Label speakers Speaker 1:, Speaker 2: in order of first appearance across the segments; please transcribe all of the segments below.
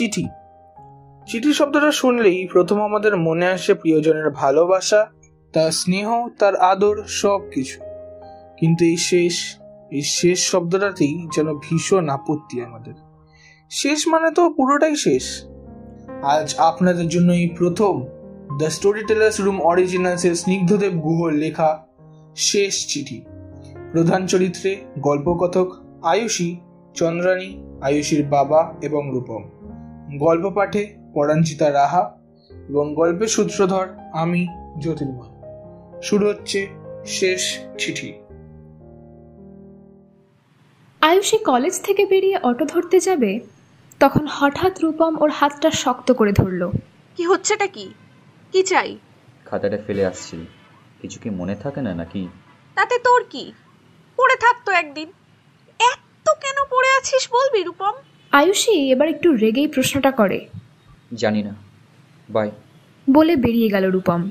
Speaker 1: চিঠি। চিঠি শব্দটা শুনলেই প্রথম আমাদের মনে আসে প্রিয়জনের ভালোবাসা, তার স্নেহ, তার আদর সব কিছু কিন্তু এই শেষ এই শেষ শব্দটাতেই যেন ভীষণ আপত্তি আমাদের। শেষ মানে তো পুরোটাই শেষ। আজ আপনাদের জন্য এই প্রথম দ্য স্টোরি টেলার্স রুম অরিজিনালসের স্নিগ্ধদেব গুহর লেখা শেষ চিঠি। প্রধান চরিত্রে গল্পকথক আয়ুষী, চন্দ্রানী, আয়ুষীর বাবা এবং রূপম। গল্প পাঠে পরাঞ্চিতা রাহা এবং গল্পের সূত্রধর আমি জ্যোতির্ময় শুরু হচ্ছে শেষ চিঠি।
Speaker 2: আয়ুষী কলেজ থেকে বেরিয়ে অটো ধরতে যাবে তখন হঠাৎ রূপম ওর হাতটা শক্ত করে ধরল।
Speaker 3: কি হচ্ছেটা কি? কি চাই?
Speaker 4: খাতাটা ফেলে আসছি। কিছু কি মনে থাকে না নাকি?
Speaker 3: তাতে তোর কি? পড়ে থাকতো একদিন। এত কেন পড়ে আছিস বলবি রূপম?
Speaker 2: আয়ুষী এবার একটু রেগেই প্রশ্নটা করে।
Speaker 4: জানি না। বাই।
Speaker 2: বলে বেরিয়ে গেল রূপম।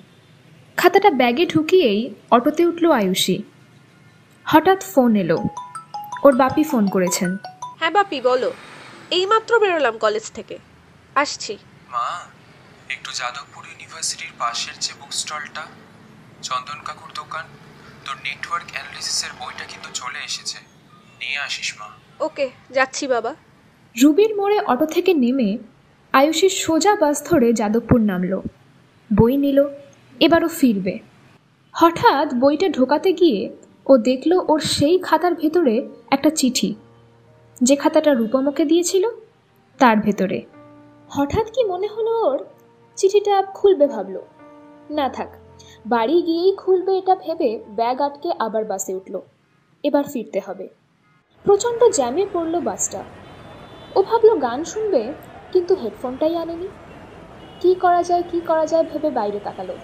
Speaker 2: খাতাটা ব্যাগে ঢুকিয়েই অটোতে উঠল আয়ুষী। হঠাৎ ফোন এলো। ওর বাপি ফোন করেছেন।
Speaker 3: হ্যাঁ বাপি বলো। এইমাত্র বেরোলাম কলেজ থেকে। আসছি।
Speaker 5: মা একটু যাদবপুর ইউনিভার্সিটির পাশের যে বুক স্টলটা চন্দন কাকুর দোকান তোর নেটওয়ার্ক অ্যানালিসিসের বইটা কিন্তু চলে এসেছে। নিয়ে আসিস মা।
Speaker 3: ওকে যাচ্ছি বাবা।
Speaker 2: রুবির মোড়ে অটো থেকে নেমে আয়ুষী সোজা বাস ধরে যাদবপুর নামল। বই নিল, এবারও ফিরবে। হঠাৎ বইটা ঢোকাতে গিয়ে ও দেখল ওর সেই খাতার ভেতরে একটা চিঠি। যে খাতাটা রূপমকে দিয়েছিল, তার ভেতরে। হঠাৎ কি মনে হলো ওর? চিঠিটা খুলবে ভাবল। না থাক, বাড়ি গিয়েই খুলবে এটা ভেবে ব্যাগ আটকে আবার বাসে উঠল। এবার ফিরতে হবে। প্রচণ্ড জ্যামে পড়ল বাসটা। ও ভাবলো গান শুনবে, কিন্তু হেডফোনটাই আনেনি। কি করা যায়, কি করা যায় ভেবে বাইরে তাকালো।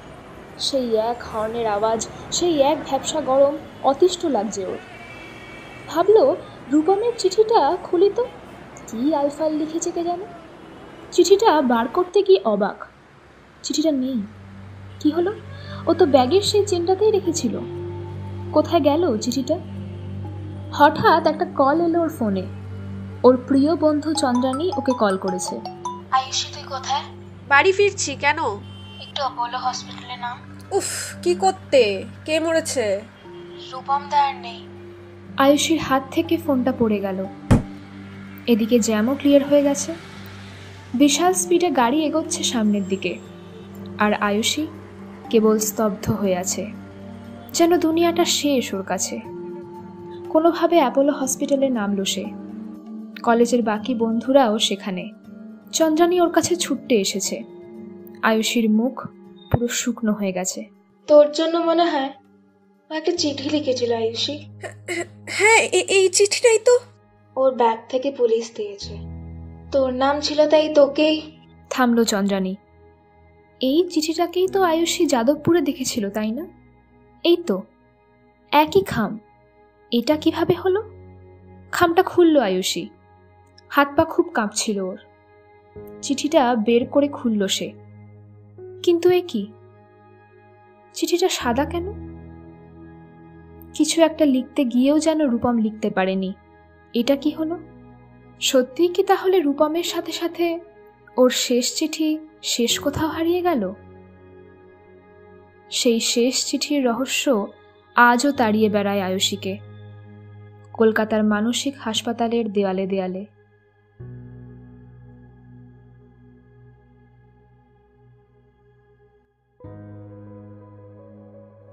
Speaker 2: সেই এক হর্নের আওয়াজ, সেই এক ভ্যাবসা গরম, অতিষ্ঠ লাগছে ওর। ভাবলো রূপমের চিঠিটা খুলি তো, কি আলফাল লিখেছে কে জানে? চিঠিটা বার করতে গিয়ে অবাক। চিঠিটা নেই। কি হলো? ও তো ব্যাগের সেই চেনটাতেই রেখেছিল। কোথায় গেল চিঠিটা? হঠাৎ একটা কল এলো ওর ফোনে। ওর প্রিয় বন্ধু চন্দ্রানী ওকে কল করেছে।
Speaker 6: আয়ুষী তুই কোথায়?
Speaker 3: বাড়ি ফিরছি কেন?
Speaker 6: একটু অপোলো হসপিটালে নাম।
Speaker 3: উফ কি করতে? কে মরেছে?
Speaker 6: রূপম দার নেই।
Speaker 2: আয়ুষীর হাত থেকে ফোনটা পড়ে গেল। এদিকে জ্যামও ক্লিয়ার হয়ে গেছে। বিশাল স্পিডে গাড়ি এগোচ্ছে সামনের দিকে। আর আয়ুষী কেবল স্তব্ধ হয়ে আছে। যেন দুনিয়াটা শেষ ওর কাছে। কোনোভাবে অ্যাপোলো হসপিটালে নামলো সে। কলেজের বাকি বন্ধুরাও সেখানে। চন্দ্রানী ওর কাছে ছুটতে এসেছে। আয়ুষীর মুখ পুরো শুকনো হয়ে গেছে।
Speaker 6: তোর জন্য মনে হয় ও একটা চিঠি লিখেছিল আয়ুষী?
Speaker 3: হ্যাঁ এই চিঠিটাই তো।
Speaker 6: ওর ব্যাগ থেকে পুলিশ দিয়েছে। তোর নাম ছিল তাই তোকেই।
Speaker 2: থামলো চন্দ্রানী। এই চিঠিটাকেই তো আয়ুষী যাদবপুরে দেখেছিল তাই না? এই তো একই খাম। এটা কীভাবে হলো? খামটা খুলল আয়ুষী। হাত পা খুব কাঁপছিল ওর। চিঠিটা বের করে খুলল সে। কিন্তু এ কি? চিঠিটা সাদা কেন? কিছু একটা লিখতে গিয়েও যেন রূপম লিখতে পারেনি। এটা কি হলো? সত্যিই কি তাহলে রূপমের সাথে সাথে ওর শেষ চিঠি শেষ কোথাও হারিয়ে গেল? সেই শেষ চিঠির রহস্য আজও তাড়িয়ে বেড়ায় আয়ুষীকে। কলকাতার মানসিক হাসপাতালের দেয়ালে দেয়ালে।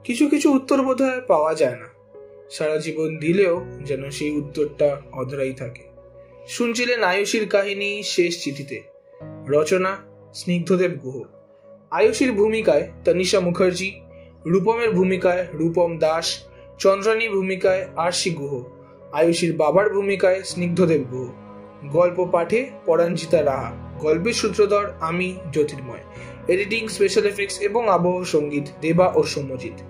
Speaker 1: কিছু কিছু উত্তর বোধহয় পাওয়া যায় না। সারা জীবন দিলেও যেন সেই উত্তরটা অধরাই থাকে। শুনছিলেন আয়ুষীর কাহিনী শেষ চিঠিতে। রচনা স্নিগ্ধদেব গুহ। আয়ুষীর ভূমিকায় তানিশা মুখার্জি, রূপমের ভূমিকায় রূপম দাস, চন্দ্রানী ভূমিকায় আরশি গুহ। আয়ুষীর বাবার ভূমিকায় স্নিগ্ধদেব গুহ। গল্প পাঠে পরাঞ্জিতা রাহা। গল্পের সূত্রধর আমি জ্যোতির্ময়। এডিটিং স্পেশাল এফেক্টস এবং আবহ সংগীত, দেবা ও সৌম্যজিৎ।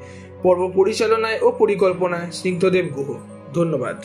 Speaker 1: পর্ব পরিচালনায় ও পরিকল্পনায় স্নিগ্ধদেব গুহ। ধন্যবাদ।